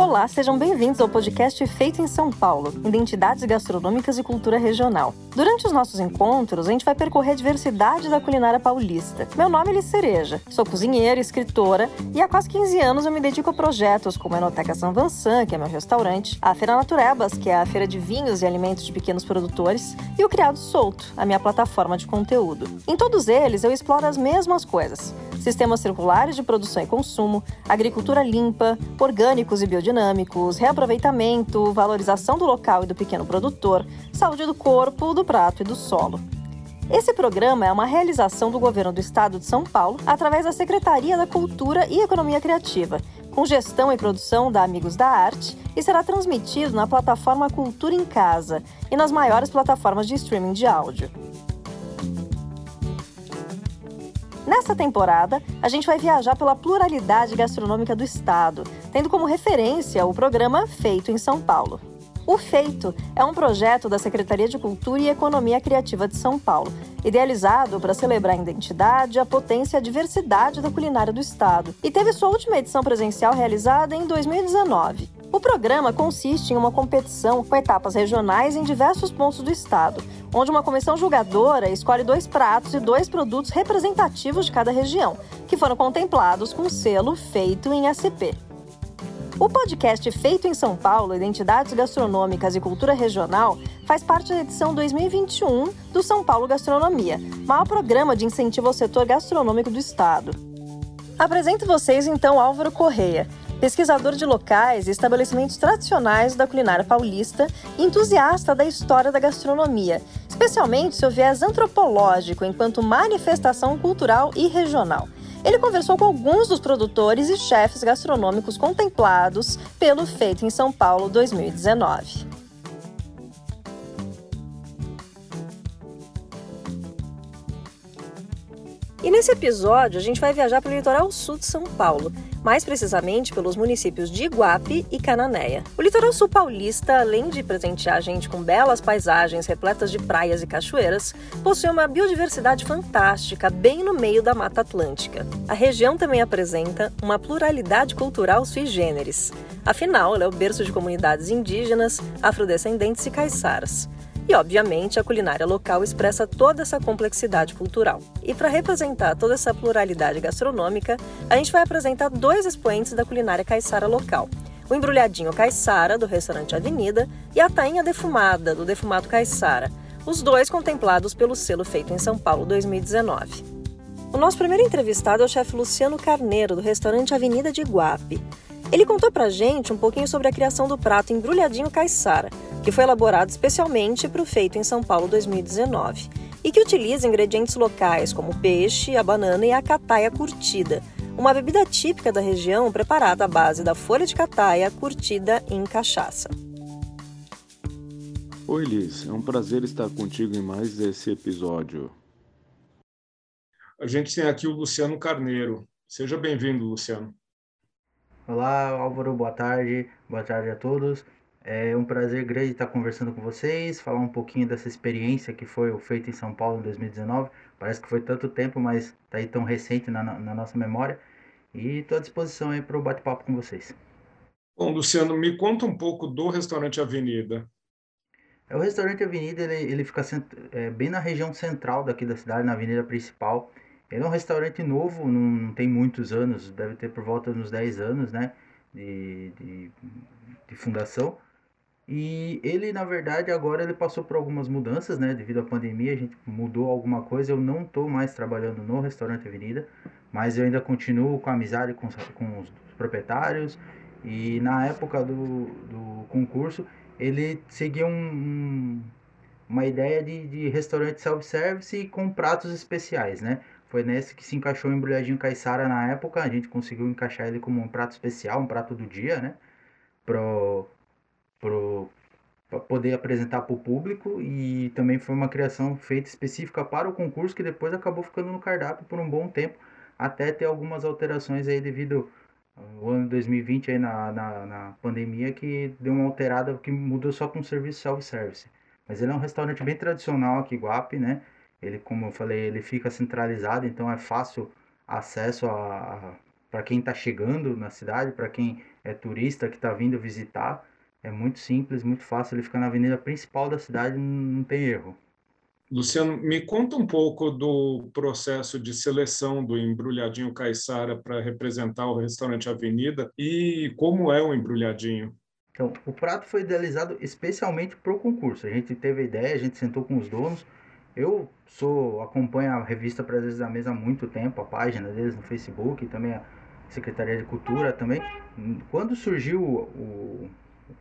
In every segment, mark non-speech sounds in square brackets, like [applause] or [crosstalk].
Olá, sejam bem-vindos ao podcast Feito em São Paulo, Identidades Gastronômicas e Cultura Regional. Durante os nossos encontros, a gente vai percorrer a diversidade da culinária paulista. Meu nome é Liz Cereja, sou cozinheira, escritora e há quase 15 anos eu me dedico a projetos como a Enoteca São Vansan, que é meu restaurante, a Feira Naturebas, que é a feira de vinhos e alimentos de pequenos produtores, e o Criado Solto, a minha plataforma de conteúdo. Em todos eles, eu exploro as mesmas coisas sistemas circulares de produção e consumo, agricultura limpa, orgânicos e biodinâmicos, reaproveitamento, valorização do local e do pequeno produtor, saúde do corpo, do prato e do solo. Esse programa é uma realização do governo do estado de São Paulo através da Secretaria da Cultura e Economia Criativa, com gestão e produção da Amigos da Arte e será transmitido na plataforma Cultura em Casa e nas maiores plataformas de streaming de áudio. Nessa temporada, a gente vai viajar pela pluralidade gastronômica do estado, tendo como referência o programa Feito em São Paulo. O Feito é um projeto da Secretaria de Cultura e Economia Criativa de São Paulo, idealizado para celebrar a identidade, a potência e a diversidade da culinária do estado, e teve sua última edição presencial realizada em 2019. O programa consiste em uma competição com etapas regionais em diversos pontos do estado, onde uma comissão julgadora escolhe dois pratos e dois produtos representativos de cada região, que foram contemplados com selo feito em SP. O podcast Feito em São Paulo, Identidades Gastronômicas e Cultura Regional, faz parte da edição 2021 do São Paulo Gastronomia, maior programa de incentivo ao setor gastronômico do estado. Apresento vocês então Álvaro Correia, pesquisador de locais e estabelecimentos tradicionais da culinária paulista e entusiasta da história da gastronomia, especialmente seu viés antropológico enquanto manifestação cultural e regional. Ele conversou com alguns dos produtores e chefes gastronômicos contemplados pelo Feito em São Paulo 2019. E nesse episódio a gente vai viajar para o litoral sul de São Paulo, mais precisamente pelos municípios de Iguape e Cananéia. O litoral sul paulista, além de presentear a gente com belas paisagens repletas de praias e cachoeiras, possui uma biodiversidade fantástica bem no meio da Mata Atlântica. A região também apresenta uma pluralidade cultural sui generis. Afinal, ela é o berço de comunidades indígenas, afrodescendentes e caiçaras. E, obviamente, a culinária local expressa toda essa complexidade cultural. E para representar toda essa pluralidade gastronômica, a gente vai apresentar dois expoentes da culinária caiçara local. O embrulhadinho caiçara, do restaurante Avenida, e a tainha defumada, do defumado caiçara, os dois contemplados pelo selo feito em São Paulo 2019. O nosso primeiro entrevistado é o chefe Luciano Carneiro, do restaurante Avenida de Iguape. Ele contou pra gente um pouquinho sobre a criação do prato embrulhadinho caiçara, que foi elaborado especialmente para o Feito em São Paulo 2019 e que utiliza ingredientes locais como o peixe, a banana e a cataia curtida, uma bebida típica da região preparada à base da folha de cataia curtida em cachaça. Oi, Liz. É um prazer estar contigo em mais esse episódio. A gente tem aqui o Luciano Carneiro. Seja bem-vindo, Luciano. Olá, Álvaro. Boa tarde. Boa tarde a todos. É um prazer grande estar conversando com vocês, falar um pouquinho dessa experiência que foi o feito em São Paulo em 2019. Parece que foi tanto tempo, mas está aí tão recente na, na nossa memória. E estou à disposição aí para o bate-papo com vocês. Bom, Luciano, me conta um pouco do restaurante Avenida. É, o restaurante Avenida ele, ele fica é, bem na região central daqui da cidade, na avenida principal. Ele é um restaurante novo, não, não tem muitos anos, deve ter por volta de uns 10 anos né, de, de, de fundação. E ele, na verdade, agora ele passou por algumas mudanças, né? Devido à pandemia, a gente mudou alguma coisa. Eu não estou mais trabalhando no restaurante Avenida, mas eu ainda continuo com amizade com, com os proprietários. E na época do, do concurso, ele seguia um, uma ideia de, de restaurante self-service com pratos especiais, né? Foi nesse que se encaixou o embrulhadinho caiçara na época. A gente conseguiu encaixar ele como um prato especial, um prato do dia, né? Pro, para poder apresentar para o público e também foi uma criação feita específica para o concurso que depois acabou ficando no cardápio por um bom tempo até ter algumas alterações aí devido ao ano 2020 aí na, na, na pandemia que deu uma alterada que mudou só com o serviço self-service mas ele é um restaurante bem tradicional aqui Guape né ele como eu falei ele fica centralizado então é fácil acesso a, para quem está chegando na cidade, para quem é turista que está vindo visitar. É muito simples, muito fácil. Ele fica na avenida principal da cidade, não tem erro. Luciano, me conta um pouco do processo de seleção do embrulhadinho Caiçara para representar o restaurante Avenida e como é o embrulhadinho. Então, o prato foi idealizado especialmente para o concurso. A gente teve a ideia, a gente sentou com os donos. Eu sou acompanho a revista Prazeres da Mesa há muito tempo, a página deles no Facebook, também a Secretaria de Cultura também. Quando surgiu o,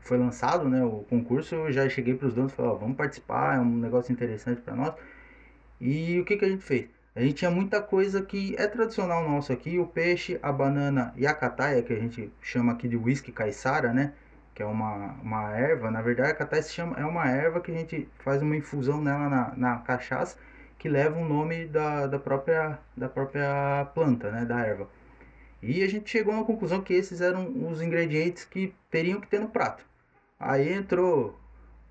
foi lançado né, o concurso, eu já cheguei para os donos e falei, vamos participar, é um negócio interessante para nós. E o que, que a gente fez? A gente tinha muita coisa que é tradicional nosso aqui, o peixe, a banana e a cataia, que a gente chama aqui de whisky caiçara, né? Que é uma, uma erva, na verdade a cataia se chama, é uma erva que a gente faz uma infusão nela na, na cachaça, que leva o nome da, da, própria, da própria planta, né? Da erva. E a gente chegou à conclusão que esses eram os ingredientes que teriam que ter no prato. Aí entrou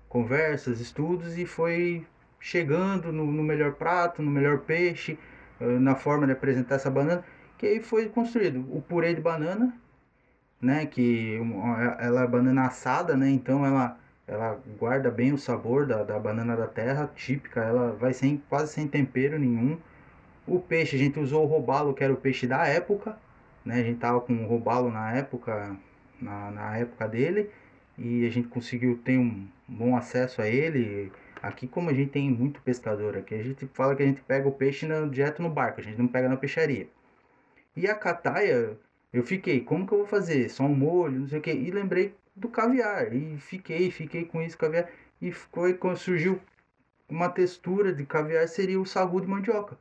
conversas, estudos e foi chegando no, no melhor prato, no melhor peixe, eh, na forma de apresentar essa banana, que aí foi construído o purê de banana, né, que ela é banana assada, né, então ela ela guarda bem o sabor da, da banana da terra, típica, ela vai sem quase sem tempero nenhum. O peixe, a gente usou o robalo, que era o peixe da época, né? A gente tava com o robalo na época, na, na época dele, e a gente conseguiu ter um bom acesso a ele. Aqui, como a gente tem muito pescador aqui, a gente fala que a gente pega o peixe no, direto no barco, a gente não pega na peixaria. E a cataia, eu fiquei, como que eu vou fazer? Só um molho, não sei o que. E lembrei do caviar. E fiquei, fiquei com isso, caviar. E foi quando surgiu uma textura de caviar, seria o sagu de mandioca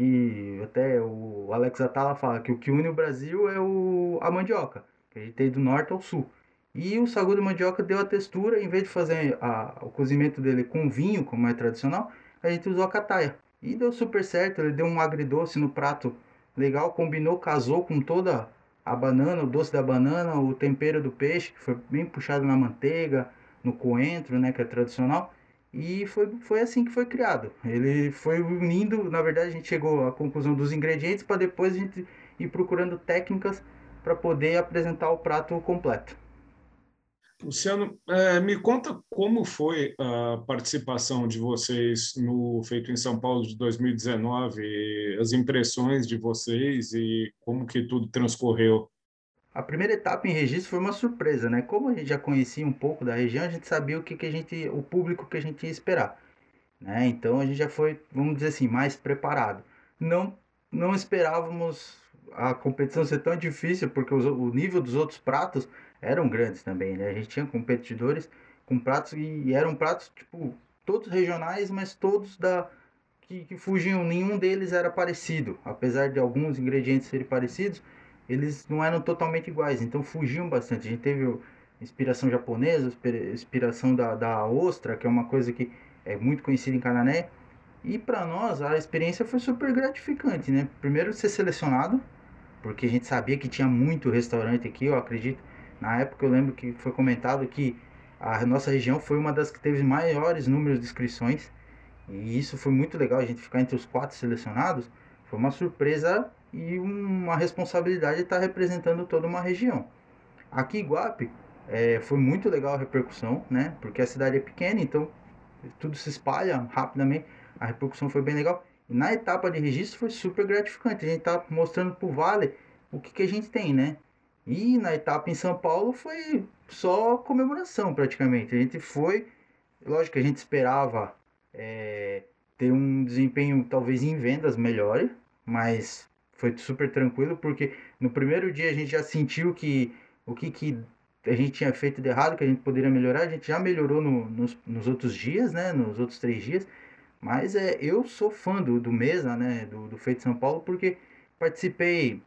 que até o Alex Atala fala que o que une o Brasil é o, a mandioca, que a gente tem do norte ao sul. E o sagu de mandioca deu a textura, em vez de fazer a, o cozimento dele com vinho, como é tradicional, a gente usou a cataia. E deu super certo, ele deu um agridoce no prato legal, combinou, casou com toda a banana, o doce da banana, o tempero do peixe, que foi bem puxado na manteiga, no coentro, né, que é tradicional. E foi, foi assim que foi criado. Ele foi unindo, na verdade, a gente chegou à conclusão dos ingredientes para depois a gente ir procurando técnicas para poder apresentar o prato completo. Luciano, é, me conta como foi a participação de vocês no Feito em São Paulo de 2019, as impressões de vocês e como que tudo transcorreu. A primeira etapa em registro foi uma surpresa, né? Como a gente já conhecia um pouco da região, a gente sabia o que, que a gente, o público que a gente ia esperar, né? Então a gente já foi, vamos dizer assim, mais preparado. Não, não esperávamos a competição ser tão difícil, porque os, o nível dos outros pratos eram grandes também, né? A gente tinha competidores com pratos e, e eram pratos tipo todos regionais, mas todos da que, que fugiam, nenhum deles era parecido, apesar de alguns ingredientes serem parecidos eles não eram totalmente iguais, então fugiam bastante. A gente teve inspiração japonesa, inspiração da, da ostra, que é uma coisa que é muito conhecida em Canané. E para nós a experiência foi super gratificante, né? Primeiro ser selecionado, porque a gente sabia que tinha muito restaurante aqui, eu acredito. Na época eu lembro que foi comentado que a nossa região foi uma das que teve maiores números de inscrições. E isso foi muito legal, a gente ficar entre os quatro selecionados. Foi uma surpresa e uma responsabilidade de estar representando toda uma região. Aqui em Guape é, foi muito legal a repercussão, né? Porque a cidade é pequena, então tudo se espalha rapidamente. A repercussão foi bem legal. E na etapa de registro foi super gratificante. A gente tá mostrando pro Vale o que, que a gente tem, né? E na etapa em São Paulo foi só comemoração praticamente. A gente foi, lógico que a gente esperava é, ter um desempenho talvez em vendas melhor, mas foi super tranquilo, porque no primeiro dia a gente já sentiu que o que, que a gente tinha feito de errado, que a gente poderia melhorar, a gente já melhorou no, nos, nos outros dias, né? Nos outros três dias. Mas é, eu sou fã do, do Mesa, né? Do, do Feito São Paulo, porque participei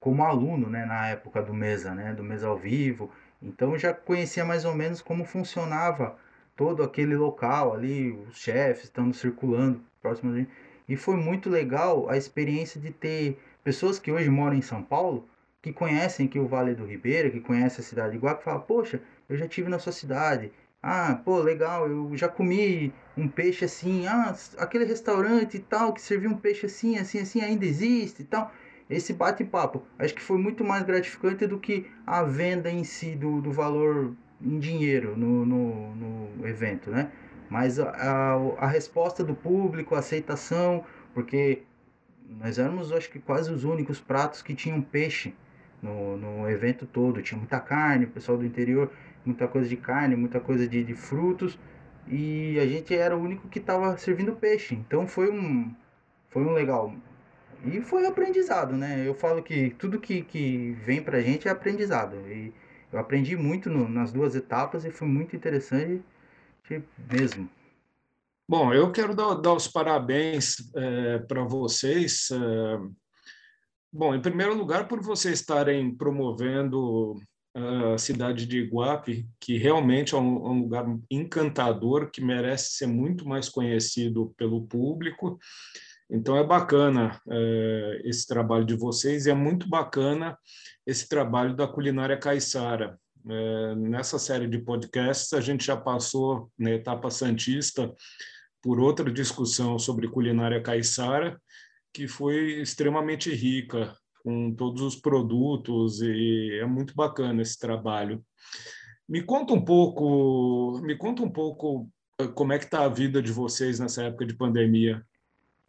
como aluno, né? Na época do Mesa, né? Do Mesa ao vivo. Então já conhecia mais ou menos como funcionava todo aquele local ali, os chefes estando circulando próximo da gente. E foi muito legal a experiência de ter pessoas que hoje moram em São Paulo, que conhecem aqui o Vale do Ribeira, que conhecem a cidade de Guape, falam, poxa, eu já tive na sua cidade. Ah, pô, legal, eu já comi um peixe assim, ah, aquele restaurante e tal, que serviu um peixe assim, assim, assim, ainda existe e tal. esse bate-papo. Acho que foi muito mais gratificante do que a venda em si do, do valor em dinheiro no, no, no evento, né? Mas a, a, resposta do público, a aceitação, porque nós éramos, acho que quase os únicos pratos que tinham peixe no, no evento todo. Tinha muita carne, o pessoal do interior, muita coisa de carne, muita coisa de, de frutos. E a gente era o único que estava servindo peixe. Então foi um, foi um legal. E foi aprendizado, né? Eu falo que tudo que, que vem pra gente é aprendizado. E eu aprendi muito no, nas duas etapas e foi muito interessante mesmo. Bom, eu quero dar, dar os parabéns é, para vocês. É, bom, em primeiro lugar, por vocês estarem promovendo a cidade de Iguape, que realmente é um, um, lugar encantador, que merece ser muito mais conhecido pelo público. Então é bacana é, esse trabalho de vocês e é muito bacana esse trabalho da culinária caiçara. É, nessa série de podcasts a gente já passou na etapa santista por outra discussão sobre culinária caiçara que foi extremamente rica com todos os produtos e é muito bacana esse trabalho. Me conta um pouco, me conta um pouco eh, como é que está a vida de vocês nessa época de pandemia.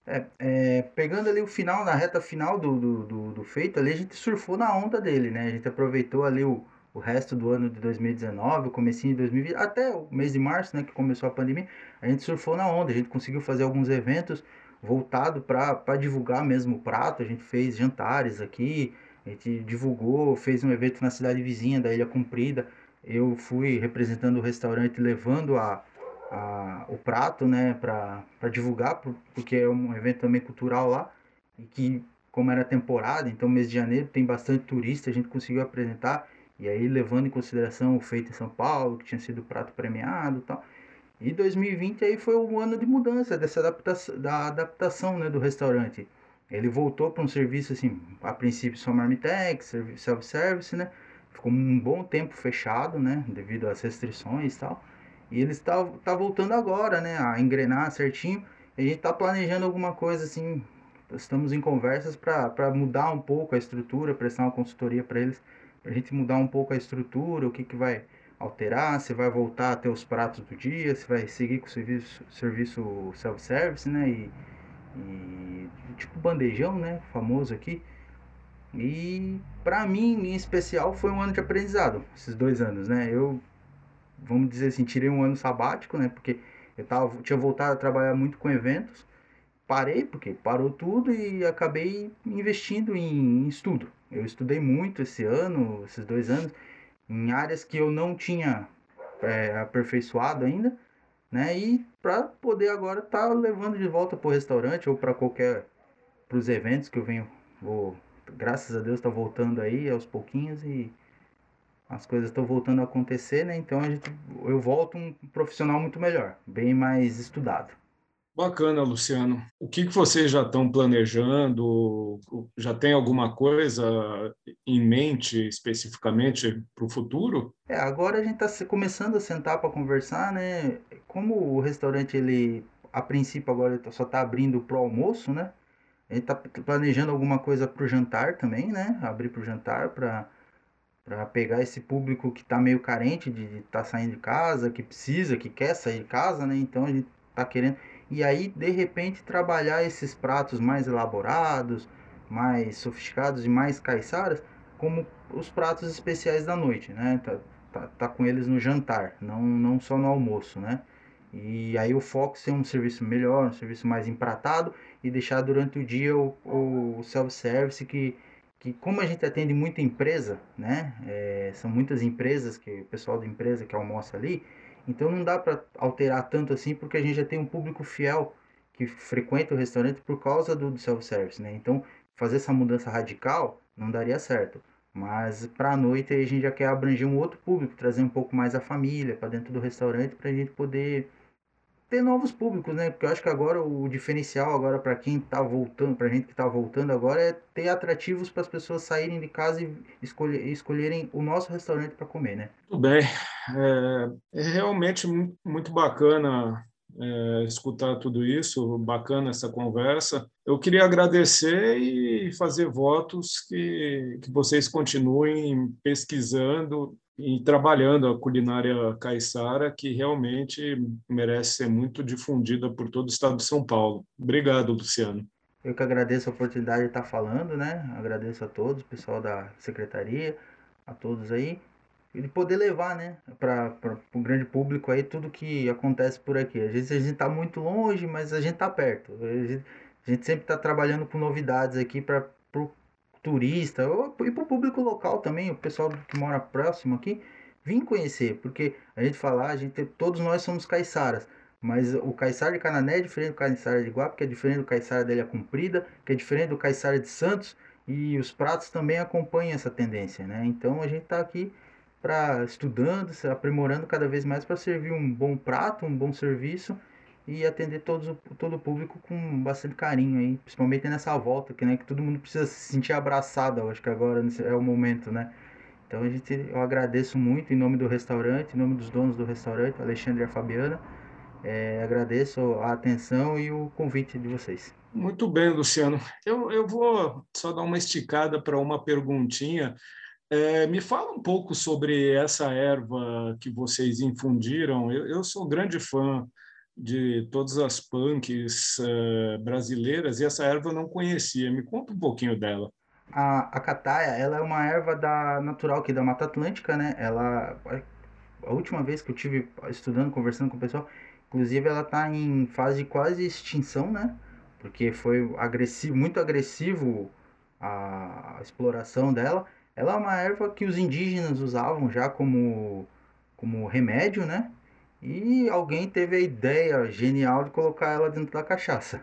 É, é, pegando ali o final, na reta final do, do, do, do, feito, ali a gente surfou na onda dele, né? A gente aproveitou ali o, o resto do ano de 2019, o comecinho de 2020, até o mês de março, né, que começou a pandemia, a gente surfou na onda, a gente conseguiu fazer alguns eventos voltado para divulgar mesmo o prato, a gente fez jantares aqui, a gente divulgou, fez um evento na cidade vizinha da Ilha Comprida, eu fui representando o restaurante levando a, a, o prato, né, para divulgar, porque é um evento também cultural lá, e que, como era temporada, então mês de janeiro tem bastante turista, a gente conseguiu apresentar, e aí levando em consideração o feito em São Paulo, que tinha sido prato premiado e tal. E 2020 aí foi um ano de mudança, dessa adaptação, da adaptação né, do restaurante. Ele voltou para um serviço, assim, a princípio só Marmitex, self-service, né? Ficou um bom tempo fechado, né? Devido às restrições e tal. E ele está, tá voltando agora, né? A engrenar certinho. E a gente está planejando alguma coisa assim. Estamos em conversas para mudar um pouco a estrutura, prestar uma consultoria para eles, a gente mudar um pouco a estrutura, o que, que vai alterar, se vai voltar a ter os pratos do dia, se vai seguir com o serviço, serviço self-service, né? E, e, tipo bandejão, né? Famoso aqui. E para mim, em especial, foi um ano de aprendizado, esses dois anos, né? Eu vamos dizer assim, tirei um ano sabático, né? Porque eu tava, tinha voltado a trabalhar muito com eventos. Parei, porque parou tudo e acabei investindo em, estudo. Eu estudei muito esse ano, esses dois anos, em áreas que eu não tinha é, aperfeiçoado ainda, né? E para poder agora estar tá levando de volta para o restaurante ou para qualquer para os eventos que eu venho, vou, graças a Deus está voltando aí aos pouquinhos e as coisas estão voltando a acontecer, né? Então a gente, eu volto um profissional muito melhor, bem mais estudado. Bacana, Luciano. O que, vocês já estão planejando? Já tem alguma coisa em mente especificamente para o futuro? É, agora a gente está começando a sentar para conversar, né? Como o restaurante, ele, a princípio, agora só está abrindo para o almoço, né? A gente está planejando alguma coisa para o jantar também, né? Abrir para o jantar, para para pegar esse público que está meio carente de estar tá saindo de casa, que precisa, que quer sair de casa, né? Então a gente está querendo e aí de repente trabalhar esses pratos mais elaborados, mais sofisticados e mais caiçaras como os pratos especiais da noite, né? Tá, tá, tá com eles no jantar, não, não só no almoço, né? E aí o foco ser um serviço melhor, um serviço mais empratado e deixar durante o dia o, o self-service que que como a gente atende muita empresa, né? É, são muitas empresas que o pessoal da empresa que almoça ali, então não dá para alterar tanto assim porque a gente já tem um público fiel que frequenta o restaurante por causa do, self-service, né? Então fazer essa mudança radical não daria certo. Mas para a noite a gente já quer abranger um outro público, trazer um pouco mais a família para dentro do restaurante para a gente poder ter novos públicos, né? Porque eu acho que agora o diferencial agora para quem está voltando, para gente que está voltando agora é ter atrativos para as pessoas saírem de casa e escolher, escolherem o nosso restaurante para comer, né? Tudo bem. É, é, realmente muito bacana é, escutar tudo isso, bacana essa conversa. Eu queria agradecer e fazer votos que, que vocês continuem pesquisando e trabalhando a culinária caiçara, que realmente merece ser muito difundida por todo o estado de São Paulo. Obrigado, Luciano. Eu que agradeço a oportunidade de estar falando, né? Agradeço a todos, pessoal da secretaria, a todos aí e poder levar, né, para o grande público aí tudo que acontece por aqui. Às vezes a gente está muito longe, mas a gente está perto. A gente, a gente sempre está trabalhando com novidades aqui para o turista ou, e para o público local também, o pessoal que mora próximo aqui, vir conhecer, porque a gente falar, a gente todos nós somos caiçaras. Mas o caiçara de Canané é diferente do caiçara de Guape, que é diferente do caiçara da Ilha Comprida, que é diferente do caiçara de Santos, e os pratos também acompanham essa tendência, né? Então a gente está aqui para estudando, se aprimorando cada vez mais para servir um bom prato, um bom serviço e atender todos, todo o público com bastante carinho aí, principalmente nessa volta, que, né, que todo mundo precisa se sentir abraçado, acho que agora é o momento, né? Então a gente, eu agradeço muito em nome do restaurante, em nome dos donos do restaurante, Alexandre e a Fabiana, é, agradeço a atenção e o convite de vocês. Muito bem, Luciano. Eu, eu vou só dar uma esticada para uma perguntinha. É, me fala um pouco sobre essa erva que vocês infundiram. Eu, eu sou grande fã de todas as punks uh, brasileiras e essa erva eu não conhecia. Me conta um pouquinho dela. A, a cataia, ela é uma erva da natural aqui da Mata Atlântica, né? Ela a última vez que eu tive estudando, conversando com o pessoal, inclusive ela está em fase quase extinção, né? Porque foi agressivo, muito agressivo a exploração dela ela é uma erva que os indígenas usavam já como, como remédio, né? E alguém teve a ideia genial de colocar ela dentro da cachaça.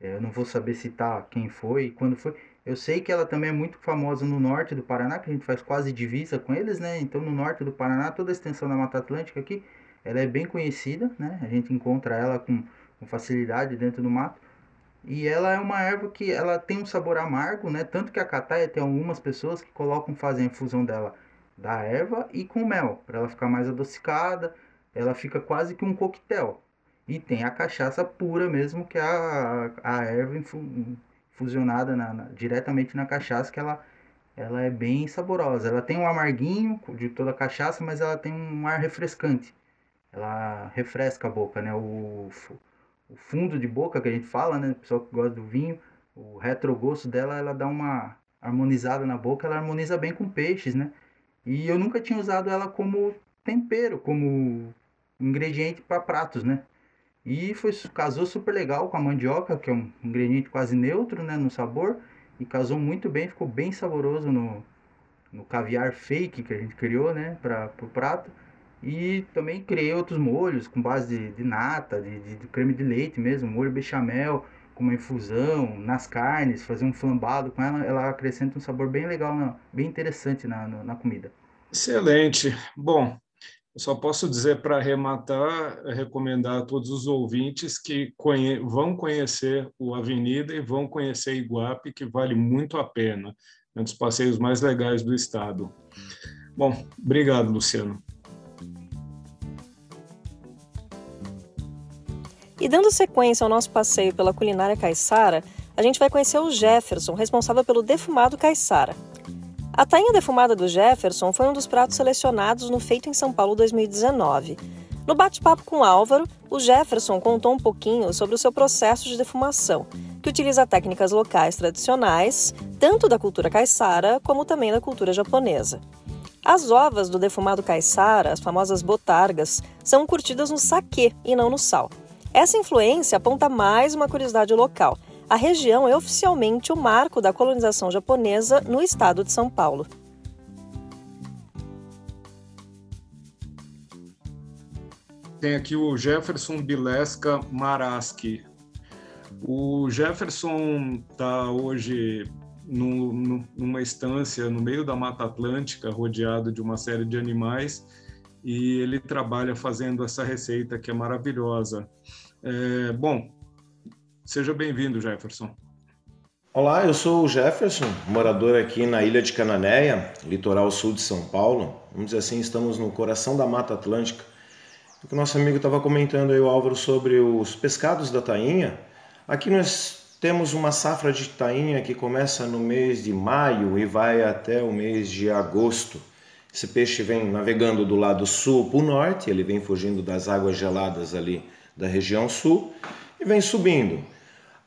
Eu não vou saber citar quem foi e quando foi. Eu sei que ela também é muito famosa no norte do Paraná, que a gente faz quase divisa com eles, né? Então no norte do Paraná, toda a extensão da Mata Atlântica aqui, ela é bem conhecida, né? A gente encontra ela com, com facilidade dentro do mato. E ela é uma erva que ela tem um sabor amargo, né? Tanto que a cataia tem algumas pessoas que colocam, fazem a infusão dela da erva e com mel, para ela ficar mais adocicada. Ela fica quase que um coquetel. E tem a cachaça pura mesmo, que é a, a erva infusionada na, na, diretamente na cachaça, que ela, ela é bem saborosa. Ela tem um amarguinho de toda a cachaça, mas ela tem um ar refrescante. Ela refresca a boca, né? O, o fundo de boca que a gente fala, né? O pessoal que gosta do vinho, o retrogosto dela, ela dá uma harmonizada na boca, ela harmoniza bem com peixes, né? E eu nunca tinha usado ela como tempero, como ingrediente para pratos, né? E foi, casou super legal com a mandioca, que é um ingrediente quase neutro, né, no sabor, e casou muito bem, ficou bem saboroso no, no caviar fake que a gente criou, né, para o prato. E também criei outros molhos com base de, de nata, de, de, de, creme de leite mesmo, molho bechamel, com uma infusão nas carnes, fazer um flambado com ela, ela acrescenta um sabor bem legal, bem interessante na, na, na comida. Excelente. Bom, eu só posso dizer para arrematar, recomendar a todos os ouvintes que conhe vão conhecer o Avenida e vão conhecer Iguape, que vale muito a pena. É um dos passeios mais legais do estado. Bom, obrigado, Luciano. E dando sequência ao nosso passeio pela culinária caiçara, a gente vai conhecer o Jefferson, responsável pelo defumado caiçara. A tainha defumada do Jefferson foi um dos pratos selecionados no Feito em São Paulo 2019. No bate-papo com Álvaro, o Jefferson contou um pouquinho sobre o seu processo de defumação, que utiliza técnicas locais tradicionais, tanto da cultura caiçara como também da cultura japonesa. As ovas do defumado caiçara, as famosas botargas, são curtidas no saquê e não no sal. Essa influência aponta mais uma curiosidade local. A região é oficialmente o marco da colonização japonesa no estado de São Paulo. Tem aqui o Jefferson Bilesca Maraski. O Jefferson está hoje no, no, numa estância no meio da Mata Atlântica, rodeado de uma série de animais, e ele trabalha fazendo essa receita que é maravilhosa. É, bom, seja bem-vindo, Jefferson. Olá, eu sou o Jefferson, morador aqui na ilha de Cananéia, litoral sul de São Paulo. Vamos dizer assim, estamos no coração da Mata Atlântica. O nosso amigo estava comentando aí, o Álvaro, sobre os pescados da tainha. Aqui nós temos uma safra de tainha que começa no mês de maio e vai até o mês de agosto. Esse peixe vem navegando do lado sul para o norte, ele vem fugindo das águas geladas ali da região sul e vem subindo.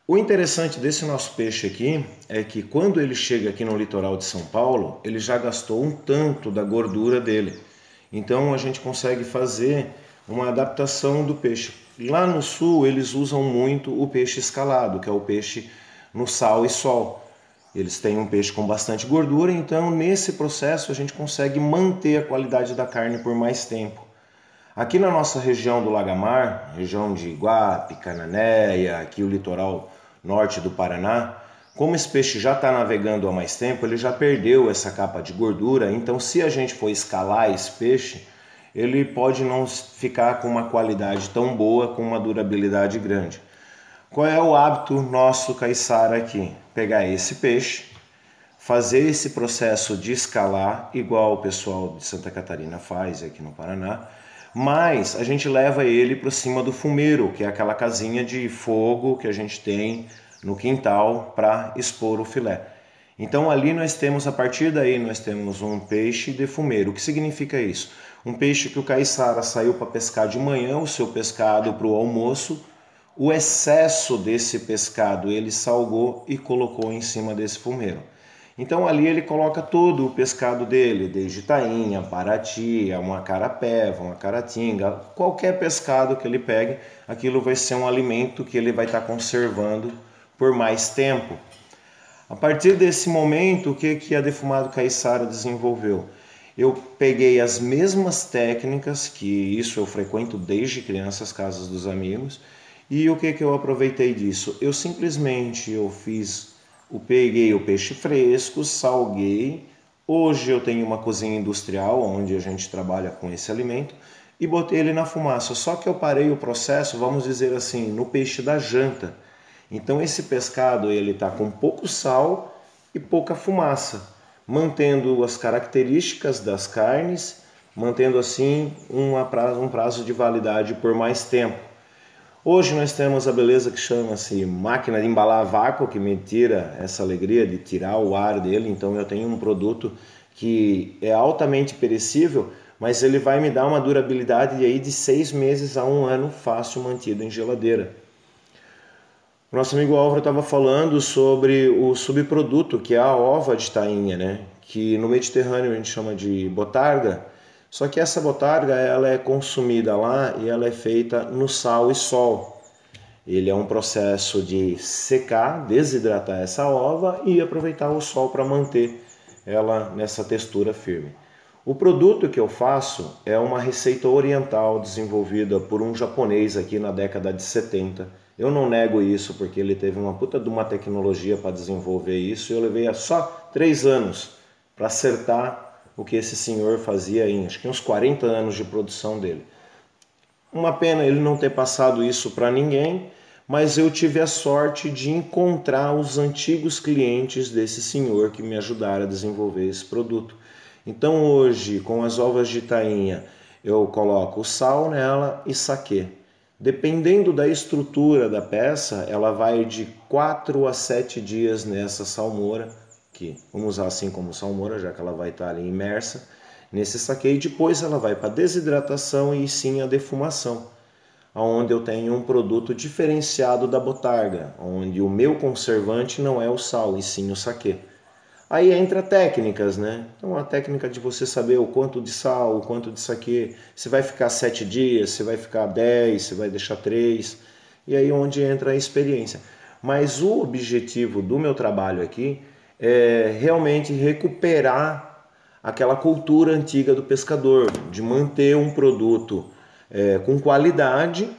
O interessante desse nosso peixe aqui é que quando ele chega aqui no litoral de São Paulo, ele já gastou um tanto da gordura dele. Então a gente consegue fazer uma adaptação do peixe. Lá no sul eles usam muito o peixe escalado, que é o peixe no sal e sol. Eles têm um peixe com bastante gordura, então nesse processo a gente consegue manter a qualidade da carne por mais tempo. Aqui na nossa região do Lagamar, região de Iguape, Cananéia, aqui o litoral norte do Paraná, como esse peixe já está navegando há mais tempo, ele já perdeu essa capa de gordura, então se a gente for escalar esse peixe, ele pode não ficar com uma qualidade tão boa, com uma durabilidade grande. Qual é o hábito nosso caiçara aqui? Pegar esse peixe, fazer esse processo de escalar, igual o pessoal de Santa Catarina faz aqui no Paraná, mas a gente leva ele para cima do fumeiro, que é aquela casinha de fogo que a gente tem no quintal para expor o filé. Então ali nós temos, a partir daí, nós temos um peixe de fumeiro. O que significa isso? Um peixe que o caiçara saiu para pescar de manhã, o seu pescado para o almoço, o excesso desse pescado ele salgou e colocou em cima desse fumeiro. Então ali ele coloca todo o pescado dele, desde tainha, paraty, uma carapeva, uma caratinga, qualquer pescado que ele pegue, aquilo vai ser um alimento que ele vai estar conservando por mais tempo. A partir desse momento, o que, que a Defumado Caiçara desenvolveu? Eu peguei as mesmas técnicas, que isso eu frequento desde criança, as casas dos amigos, e o que, que eu aproveitei disso? Eu simplesmente eu fiz, eu peguei o peixe fresco, salguei. Hoje eu tenho uma cozinha industrial onde a gente trabalha com esse alimento e botei ele na fumaça. Só que eu parei o processo, vamos dizer assim, no peixe da janta. Então esse pescado ele está com pouco sal e pouca fumaça, mantendo as características das carnes, mantendo assim uma prazo, um prazo de validade por mais tempo. Hoje nós temos a beleza que chama-se máquina de embalar vácuo, que me tira essa alegria de tirar o ar dele. Então eu tenho um produto que é altamente perecível, mas ele vai me dar uma durabilidade de, aí de seis meses a um ano fácil mantido em geladeira. O nosso amigo Álvaro estava falando sobre o subproduto, que é a ova de tainha, né? que no Mediterrâneo a gente chama de botarga, só que essa botarga ela é consumida lá e ela é feita no sal e sol. Ele é um processo de secar, desidratar essa ova e aproveitar o sol para manter ela nessa textura firme. O produto que eu faço é uma receita oriental desenvolvida por um japonês aqui na década de 70. Eu não nego isso porque ele teve uma puta de uma tecnologia para desenvolver isso e eu levei só três anos para acertar o que esse senhor fazia em acho que uns 40 anos de produção dele. Uma pena ele não ter passado isso para ninguém, mas eu tive a sorte de encontrar os antigos clientes desse senhor que me ajudaram a desenvolver esse produto. Então hoje, com as ovas de tainha, eu coloco sal nela e saquê. Dependendo da estrutura da peça, ela vai de 4 a 7 dias nessa salmoura que vamos usar assim como salmoura, já que ela vai estar ali imersa nesse saqueio. Depois ela vai para desidratação e sim a defumação, onde eu tenho um produto diferenciado da botarga, onde o meu conservante não é o sal e sim o saquê. Aí entra técnicas, né? Então a técnica de você saber o quanto de sal, o quanto de saquê, se vai ficar sete dias, se vai ficar dez, se vai deixar três, e aí onde entra a experiência. Mas o objetivo do meu trabalho aqui é, realmente recuperar aquela cultura antiga do pescador, de manter um produto é, com qualidade,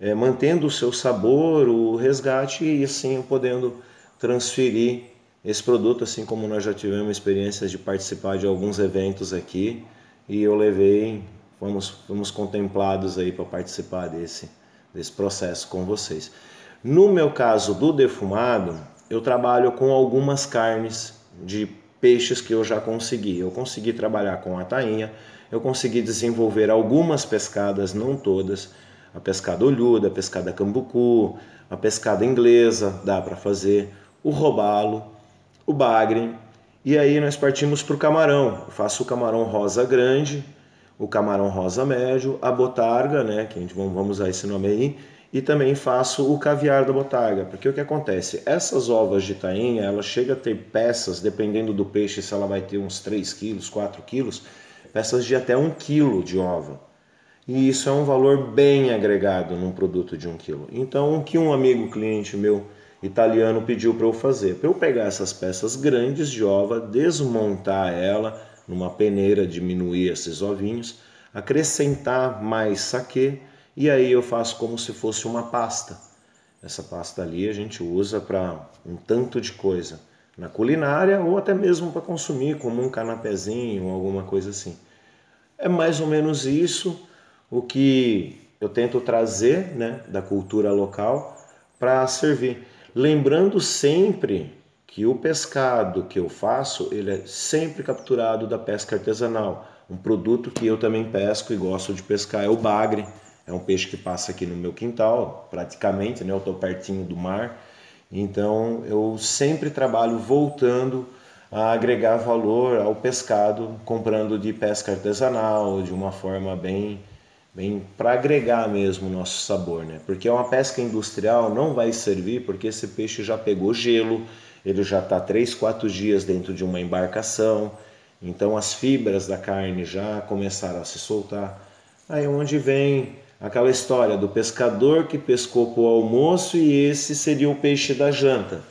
é, mantendo o seu sabor, o resgate e assim podendo transferir esse produto, assim como nós já tivemos experiências de participar de alguns eventos aqui e eu levei, fomos, fomos contemplados aí para participar desse, desse processo com vocês. No meu caso do defumado, eu trabalho com algumas carnes de peixes que eu já consegui. Eu consegui trabalhar com a tainha, eu consegui desenvolver algumas pescadas, não todas, a pescada olhuda, a pescada cambucu, a pescada inglesa, dá para fazer, o robalo, o bagre, e aí nós partimos para o camarão. Eu faço o camarão rosa grande, o camarão rosa médio, a botarga, né, que a gente vamos usar esse nome aí, e também faço o caviar da botarga, porque o que acontece? Essas ovas de tainha, ela chega a ter peças, dependendo do peixe, se ela vai ter uns 3 quilos, 4 quilos, peças de até 1 quilo de ova. E isso é um valor bem agregado num produto de 1 quilo. Então, o que um amigo cliente meu italiano pediu para eu fazer? Para eu pegar essas peças grandes de ova, desmontar ela numa peneira, diminuir esses ovinhos, acrescentar mais saquê e aí eu faço como se fosse uma pasta. Essa pasta ali a gente usa para um tanto de coisa na culinária ou até mesmo para consumir como um canapézinho ou alguma coisa assim. É mais ou menos isso o que eu tento trazer né, da cultura local para servir. Lembrando sempre que o pescado que eu faço, ele é sempre capturado da pesca artesanal. Um produto que eu também pesco e gosto de pescar é o bagre. É um peixe que passa aqui no meu quintal, praticamente, né? Eu estou pertinho do mar. Então eu sempre trabalho voltando a agregar valor ao pescado, comprando de pesca artesanal, de uma forma bem bem para agregar mesmo o nosso sabor, né? Porque uma pesca industrial não vai servir porque esse peixe já pegou gelo, ele já está três, quatro dias dentro de uma embarcação, então as fibras da carne já começaram a se soltar. Aí onde vem aquela história do pescador que pescou para o almoço e esse seria o peixe da janta.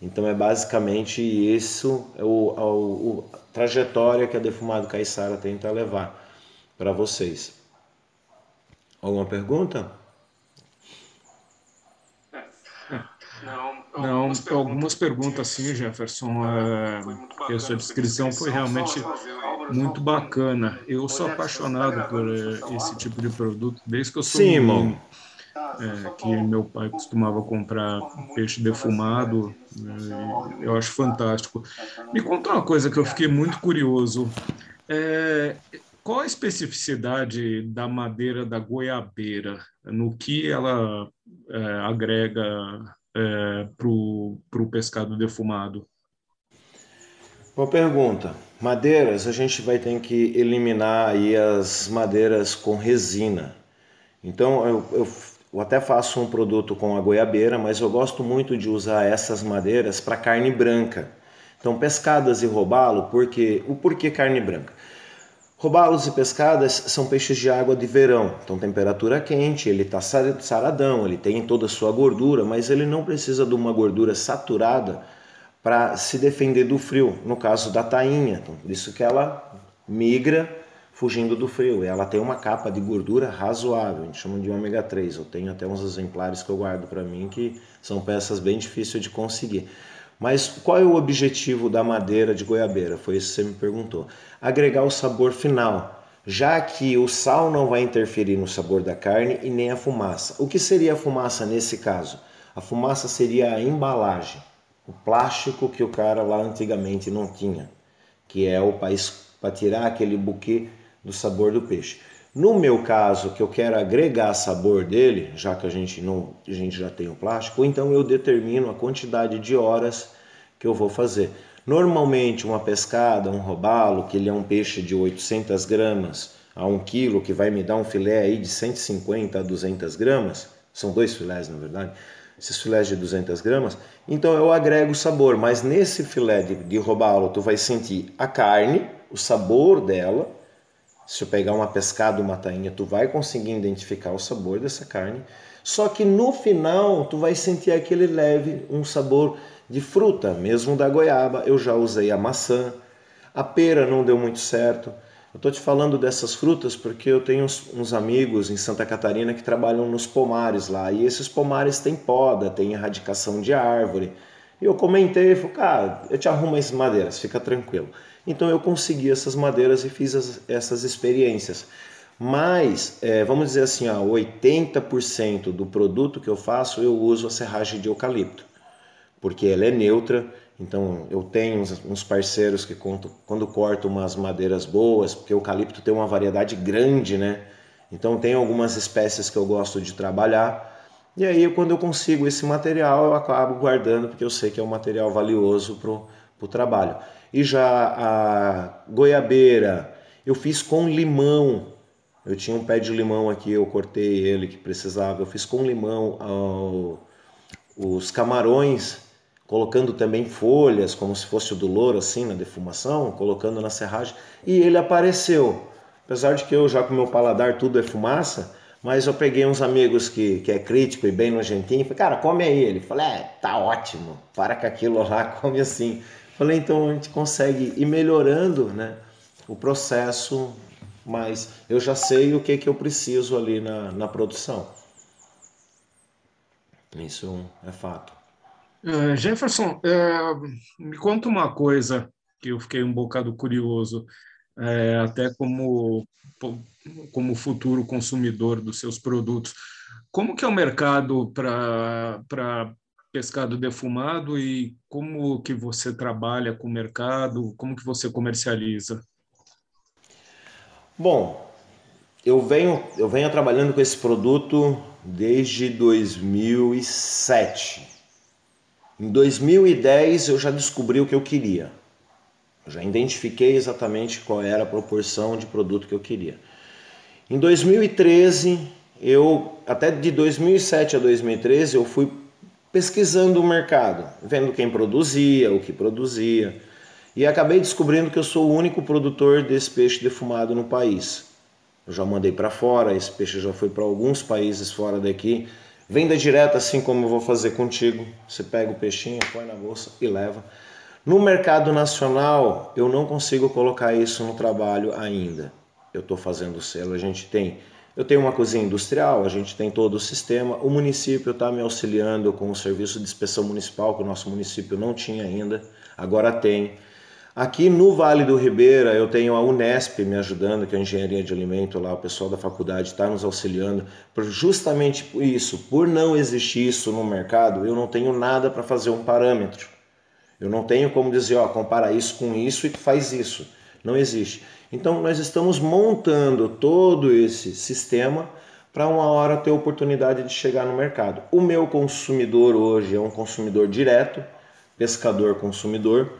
Então é basicamente isso é o, a, o, a trajetória que a Defumado Caiçara tenta levar para vocês. Alguma pergunta? Não, algumas, Não, algumas perguntas sim, Jefferson. É, a sua descrição foi realmente muito bacana. Eu sou apaixonado por eh, esse tipo de produto desde que eu sou Sim, menino, é, que meu pai costumava comprar peixe defumado. É, eu acho fantástico. Me conta uma coisa que eu fiquei muito curioso. É, qual a especificidade da madeira da goiabeira? No que ela é, agrega para o pescado defumado? Boa pergunta. Madeiras, a gente vai ter que eliminar aí as madeiras com resina. Então eu, eu, eu, até faço um produto com a goiabeira, mas eu gosto muito de usar essas madeiras para carne branca. Então pescadas e robalo, porque o porquê carne branca? Robalos e pescadas são peixes de água de verão, então temperatura quente, ele está saradão, ele tem toda a sua gordura, mas ele não precisa de uma gordura saturada para se defender do frio, no caso da tainha. Então, por isso que ela migra fugindo do frio. Ela tem uma capa de gordura razoável, a gente chama de ômega 3. Eu tenho até uns exemplares que eu guardo para mim que são peças bem difíceis de conseguir. Mas qual é o objetivo da madeira de goiabeira? Foi isso que você me perguntou. Agregar o sabor final, já que o sal não vai interferir no sabor da carne e nem a fumaça. O que seria a fumaça nesse caso? A fumaça seria a embalagem o plástico que o cara lá antigamente não tinha, que é o para tirar aquele buquê do sabor do peixe. No meu caso, que eu quero agregar sabor dele, já que a gente não, a gente já tem o plástico, então eu determino a quantidade de horas que eu vou fazer. Normalmente uma pescada, um robalo, que ele é um peixe de 800 gramas a 1 quilo, que vai me dar um filé aí de 150 a 200 gramas, são dois filés na verdade, esses filés de 200 gramas, então eu agrego sabor, mas nesse filé de, de robalo tu vai sentir a carne, o sabor dela. Se eu pegar uma pescada, uma tainha, tu vai conseguir identificar o sabor dessa carne. Só que no final tu vai sentir aquele leve, um sabor de fruta, mesmo da goiaba. Eu já usei a maçã, a pera não deu muito certo. Eu estou te falando dessas frutas porque eu tenho uns, uns, amigos em Santa Catarina que trabalham nos pomares lá. E esses pomares têm poda, têm erradicação de árvore. E eu comentei, falei, cara, eu te arrumo essas madeiras, fica tranquilo. Então eu consegui essas madeiras e fiz as, essas experiências. Mas, é, vamos dizer assim, ó, 80% do produto que eu faço eu uso a serragem de eucalipto, porque ela é neutra Então eu tenho uns parceiros que quando corto umas madeiras boas, porque o eucalipto tem uma variedade grande, né? Então tem algumas espécies que eu gosto de trabalhar. E aí quando eu consigo esse material eu acabo guardando porque eu sei que é um material valioso para o trabalho. E já a goiabeira eu fiz com limão. Eu tinha um pé de limão aqui, eu cortei ele que precisava. Eu fiz com limão os camarões, colocando também folhas, como se fosse o do louro, assim, na defumação, colocando na serragem. E ele apareceu. Apesar de que eu já com meu paladar tudo é fumaça, mas eu peguei uns amigos que, que é crítico e bem nojentinho, falei, cara, come aí. Ele falou, é, tá ótimo, para com aquilo lá, [laughs] come assim. Falei, então a gente consegue ir melhorando né, o processo, mas eu já sei o que, que eu preciso ali na, na produção. Isso é fato. Uh, Jefferson, uh, me conta uma coisa que eu fiquei um bocado curioso, uh, até como, como futuro consumidor dos seus produtos. Como que é o mercado para pescado defumado e como que você trabalha com o mercado, como que você comercializa? Bom, eu venho, eu venho trabalhando com esse produto desde 2007. Em 2010 eu já descobri o que eu queria. Eu já identifiquei exatamente qual era a proporção de produto que eu queria. Em 2013, eu até de 2007 a 2013 eu fui pesquisando o mercado, vendo quem produzia, o que produzia, e acabei descobrindo que eu sou o único produtor desse peixe defumado no país. Eu já mandei para fora, esse peixe já foi para alguns países fora daqui. Venda direta, assim como eu vou fazer contigo. Você pega o peixinho, põe na bolsa e leva. No mercado nacional, eu não consigo colocar isso no trabalho ainda. Eu estou fazendo o selo. A gente tem eu tenho uma cozinha industrial, a gente tem todo o sistema. O município está me auxiliando com o serviço de inspeção municipal, que o nosso município não tinha ainda, agora tem. Aqui no Vale do Ribeira, eu tenho a Unesp me ajudando, que é a engenharia de alimento lá, o pessoal da faculdade está nos auxiliando. Por justamente por isso, por não existir isso no mercado, eu não tenho nada para fazer um parâmetro. Eu não tenho como dizer, ó, compara isso com isso e faz isso. Não existe. Então, nós estamos montando todo esse sistema para uma hora ter oportunidade de chegar no mercado. O meu consumidor hoje é um consumidor direto, pescador-consumidor,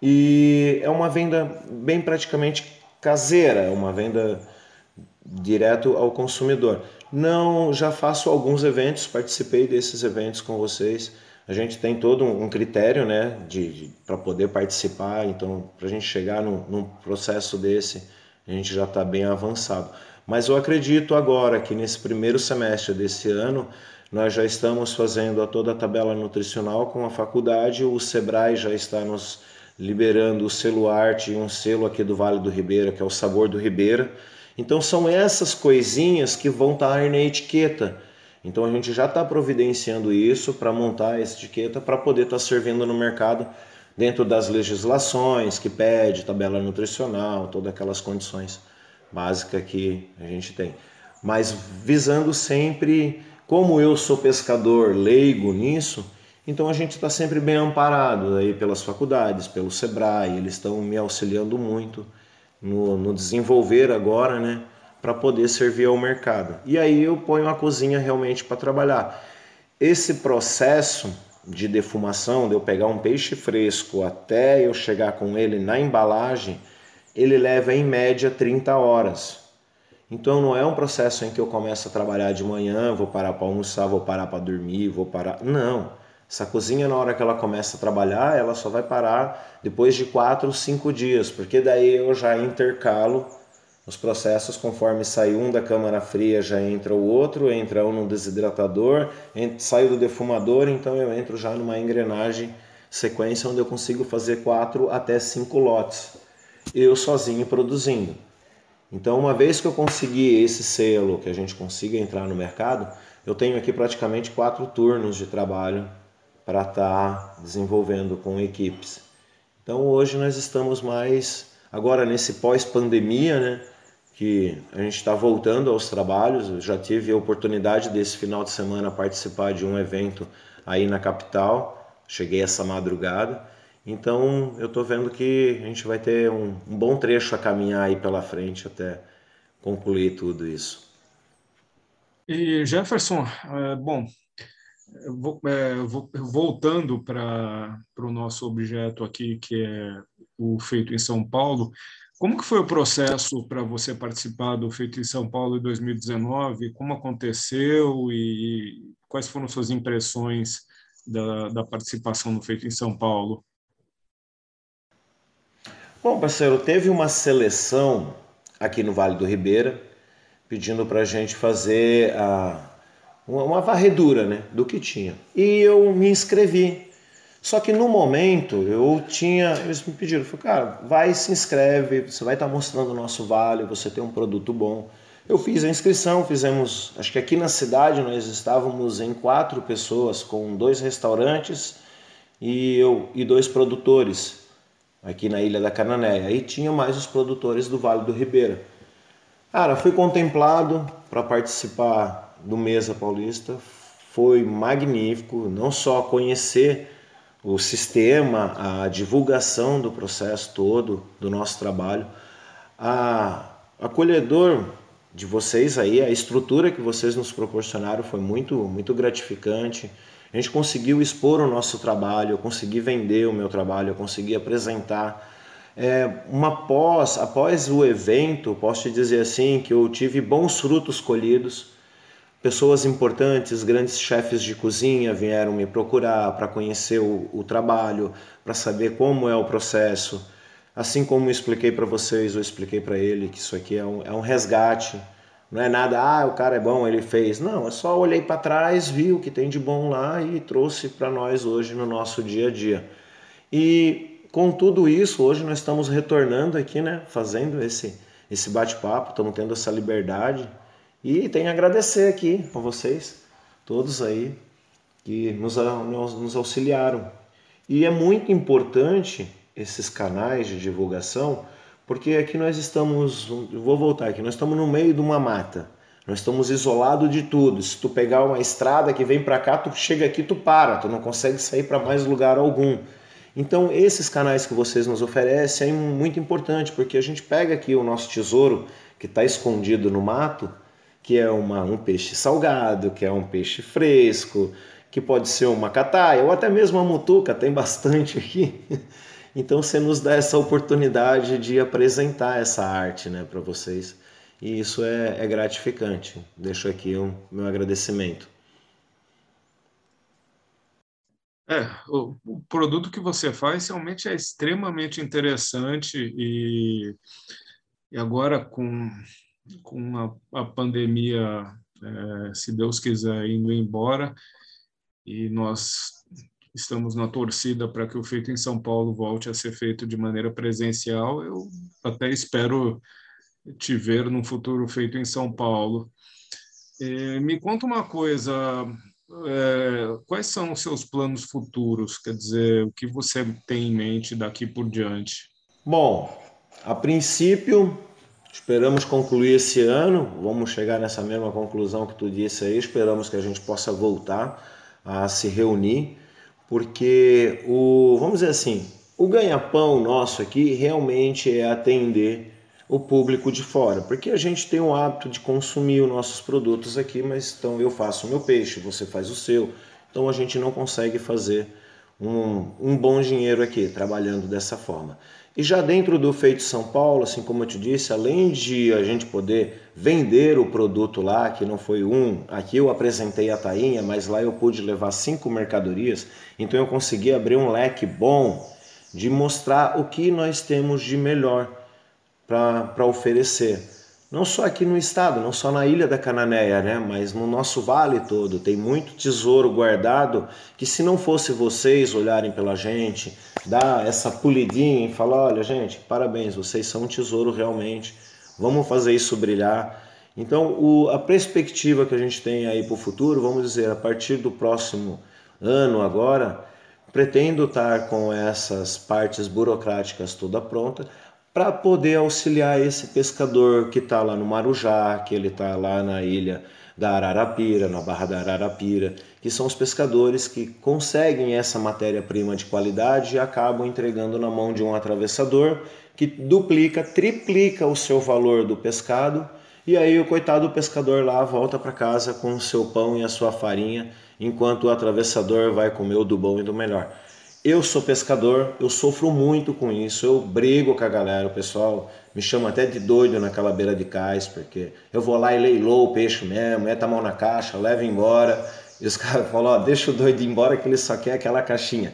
e é uma venda bem praticamente caseira, é uma venda direto ao consumidor. Não, já faço alguns eventos, participei desses eventos com vocês a gente tem todo um critério né, de, de para poder participar, então para a gente chegar num, num, processo desse, a gente já está bem avançado. Mas eu acredito agora que nesse primeiro semestre desse ano, nós já estamos fazendo a toda a tabela nutricional com a faculdade, o Sebrae já está nos liberando o selo arte e um selo aqui do Vale do Ribeira, que é o Sabor do Ribeira. Então são essas coisinhas que vão estar na etiqueta então a gente já está providenciando isso para montar essa etiqueta para poder estar tá servindo no mercado dentro das legislações que pede, tabela nutricional, todas aquelas condições básicas que a gente tem. Mas visando sempre, como eu sou pescador leigo nisso, então a gente está sempre bem amparado aí pelas faculdades, pelo Sebrae, eles estão me auxiliando muito no, no desenvolver agora, né? para poder servir ao mercado. E aí eu ponho a cozinha realmente para trabalhar. Esse processo de defumação, de eu pegar um peixe fresco até eu chegar com ele na embalagem, ele leva em média 30 horas. Então não é um processo em que eu começo a trabalhar de manhã, vou parar para almoçar, vou parar para dormir, vou parar. Não. Essa cozinha, na hora que ela começa a trabalhar, ela só vai parar depois de 4 ou 5 dias, porque daí eu já intercalo os processos, conforme sai um da câmara fria, já entra o outro, entra um no desidratador, sai do defumador, então eu entro já numa engrenagem sequência onde eu consigo fazer quatro até cinco lotes, eu sozinho produzindo. Então, uma vez que eu consegui esse selo, que a gente consiga entrar no mercado, eu tenho aqui praticamente quatro turnos de trabalho para estar tá desenvolvendo com equipes. Então, hoje nós estamos mais, agora nesse pós-pandemia, né? que a gente está voltando aos trabalhos. Eu já tive a oportunidade desse final de semana participar de um evento aí na capital. Cheguei essa madrugada Então eu estou vendo que a gente vai ter um, um bom trecho a caminhar aí pela frente até concluir tudo isso. E Jefferson, é, bom, é, voltando para o nosso objeto aqui, que é o feito em São Paulo, como que foi o processo para você participar do Feito em São Paulo em 2019? Como aconteceu e quais foram suas impressões da, da participação no Feito em São Paulo? Bom, parceiro, teve uma seleção aqui no Vale do Ribeira pedindo para a gente fazer a, uma, uma varredura né, do que tinha. E eu me inscrevi só que no momento eu tinha, eles me pediram, falei, cara, vai se inscreve, você vai estar mostrando o nosso vale, você tem um produto bom. Eu fiz a inscrição, fizemos, acho que aqui na cidade nós estávamos em quatro pessoas, com dois restaurantes e eu e dois produtores aqui na Ilha da Cananéia. E tinha mais os produtores do Vale do Ribeira. Cara, fui contemplado para participar do Mesa Paulista. Foi magnífico, não só conhecer o sistema, a divulgação do processo todo do nosso trabalho, a acolhedor de vocês aí, a estrutura que vocês nos proporcionaram foi muito, muito gratificante. A gente conseguiu expor o nosso trabalho, eu consegui vender o meu trabalho, eu consegui apresentar. É, uma pós, após o evento, posso te dizer assim que eu tive bons frutos colhidos Pessoas importantes, grandes chefes de cozinha vieram me procurar para conhecer o, o trabalho, para saber como é o processo. Assim como expliquei para vocês, eu expliquei para ele que isso aqui é um, é um resgate. Não é nada, ah, o cara é bom, ele fez. Não, é só olhei para trás, vi o que tem de bom lá e trouxe para nós hoje no nosso dia a dia. E com tudo isso, hoje nós estamos retornando aqui, né, fazendo esse, esse bate-papo, estamos tendo essa liberdade e tenho a agradecer aqui a vocês, todos aí, que nos, nos auxiliaram. E é muito importante esses canais de divulgação, porque aqui nós estamos, vou voltar aqui, nós estamos no meio de uma mata. Nós estamos isolados de tudo. Se tu pegar uma estrada que vem para cá, tu chega aqui, tu para, tu não consegue sair para mais lugar algum. Então, esses canais que vocês nos oferecem é muito importante, porque a gente pega aqui o nosso tesouro que está escondido no mato que é uma, um peixe salgado, que é um peixe fresco, que pode ser uma cataia ou até mesmo uma mutuca, tem bastante aqui. [laughs] Então você nos dá essa oportunidade de apresentar essa arte né, para vocês. E isso é, é gratificante. Deixo aqui o um, meu agradecimento. É, o, o, produto que você faz realmente é extremamente interessante e, e agora com com a, a pandemia, é, se Deus quiser, indo embora, e nós estamos na torcida para que o feito em São Paulo volte a ser feito de maneira presencial. Eu até espero te ver num futuro feito em São Paulo. Me conta uma coisa, é, quais são os seus planos futuros? Quer dizer, o que você tem em mente daqui por diante? Bom, a princípio Esperamos concluir esse ano, vamos chegar nessa mesma conclusão que tu disse aí, esperamos que a gente possa voltar a se reunir, porque o, vamos dizer assim, o ganha-pão nosso aqui realmente é atender o público de fora, porque a gente tem o hábito de consumir os nossos produtos aqui, mas então eu faço o meu peixe, você faz o seu, então a gente não consegue fazer um, um bom dinheiro aqui trabalhando dessa forma. E já dentro do Feito São Paulo, assim como eu te disse, além de a gente poder vender o produto lá, que não foi um, aqui eu apresentei a tainha, mas lá eu pude levar cinco mercadorias, então eu consegui abrir um leque bom de mostrar o que nós temos de melhor para oferecer não só aqui no estado, não só na ilha da Cananéia, né, mas no nosso vale todo. Tem muito tesouro guardado que se não fosse vocês olharem pela gente, dar essa polidinha e falar, olha gente, parabéns, vocês são um tesouro realmente. Vamos fazer isso brilhar. Então, o, a perspectiva que a gente tem aí para o futuro, vamos dizer, a partir do próximo ano agora, pretendo estar com essas partes burocráticas toda pronta para poder auxiliar esse pescador que está lá no Marujá, que ele está lá na ilha da Ararapira, na Barra da Ararapira, que são os pescadores que conseguem essa matéria-prima de qualidade e acabam entregando na mão de um atravessador que duplica, triplica o seu valor do pescado e aí o coitado do pescador lá volta para casa com o seu pão e a sua farinha, enquanto o atravessador vai comer o do bom e do melhor. Eu sou pescador, eu sofro muito com isso, eu brigo com a galera, o pessoal me chama até de doido naquela beira de cais, porque eu vou lá e leilou o peixe mesmo, meta a mão na caixa, leva embora, e os [laughs] caras falam, ó, deixa o doido embora que ele só quer aquela caixinha.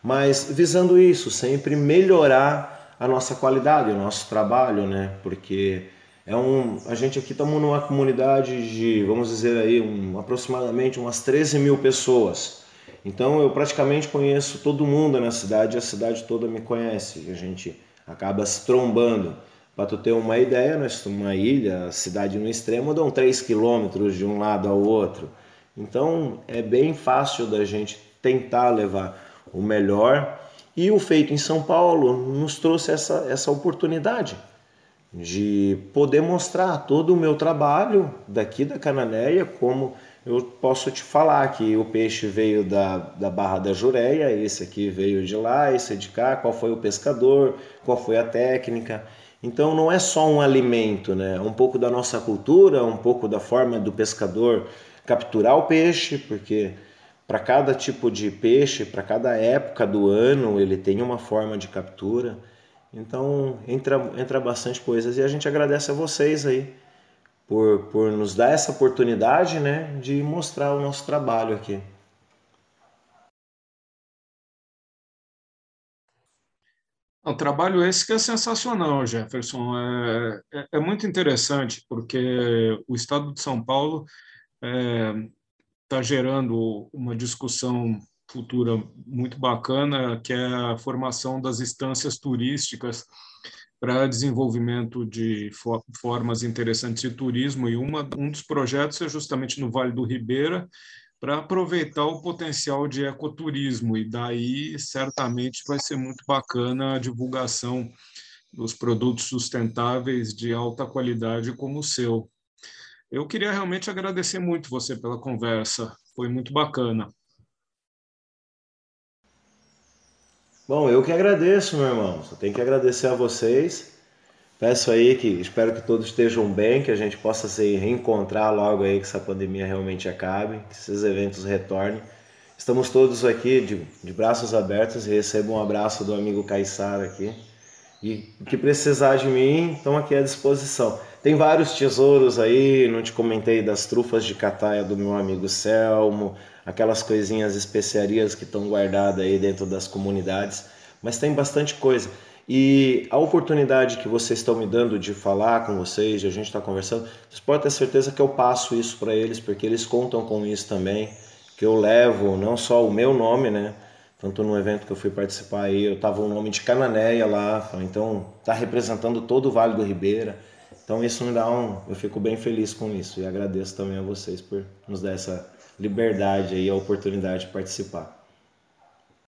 Mas visando isso, sempre melhorar a nossa qualidade, o nosso trabalho, né? Porque é um, a gente aqui estamos numa comunidade de, vamos dizer aí, um, aproximadamente umas 13 mil pessoas. Então eu praticamente conheço todo mundo na cidade, a cidade toda me conhece. A gente acaba se trombando. Para tu ter uma ideia, nós estamos numa ilha, a cidade no extremo dão 3 quilômetros de um lado ao outro. Então é bem fácil da gente tentar levar o melhor. E o feito em São Paulo nos trouxe essa, essa oportunidade de poder mostrar todo o meu trabalho daqui da Cananéia, como eu posso te falar que o peixe veio da, da Barra da Jureia, esse aqui veio de lá, esse de cá, qual foi o pescador, qual foi a técnica. Então não é só um alimento, né? É um pouco da nossa cultura, um pouco da forma do pescador capturar o peixe, porque para cada tipo de peixe, para cada época do ano, ele tem uma forma de captura. Então entra, entra bastante coisas e a gente agradece a vocês aí por, por nos dar essa oportunidade né, de mostrar o nosso trabalho aqui. O trabalho esse que é sensacional, Jefferson. É, é, é, muito interessante, porque o Estado de São Paulo está é, gerando uma discussão futura muito bacana, que é a formação das instâncias turísticas para desenvolvimento de formas interessantes de turismo e uma, um dos projetos é justamente no Vale do Ribeira para aproveitar o potencial de ecoturismo e daí certamente vai ser muito bacana a divulgação dos produtos sustentáveis de alta qualidade como o seu. Eu queria realmente agradecer muito você pela conversa, foi muito bacana. Bom, eu que agradeço, meu irmão. Só tenho que agradecer a vocês. Peço aí que espero que todos estejam bem, que a gente possa se reencontrar logo aí, que essa pandemia realmente acabe, que esses eventos retornem. Estamos todos aqui de, de braços abertos e recebo um abraço do amigo Caissara aqui. E o que precisar de mim, estão aqui à disposição. Tem vários tesouros aí, não te comentei das trufas de cataia do meu amigo Selmo, aquelas coisinhas, especiarias que estão guardadas aí dentro das comunidades, mas tem bastante coisa. E a oportunidade que vocês estão me dando de falar com vocês, de a gente estar tá conversando, vocês podem ter certeza que eu passo isso para eles, porque eles contam com isso também, que eu levo não só o meu nome, né? Tanto no evento que eu fui participar aí, eu tava o nome de Cananéia lá, então tá representando todo o Vale do Ribeira. Então isso me dá um, eu fico bem feliz com isso e agradeço também a vocês por nos dar essa liberdade e a oportunidade de participar.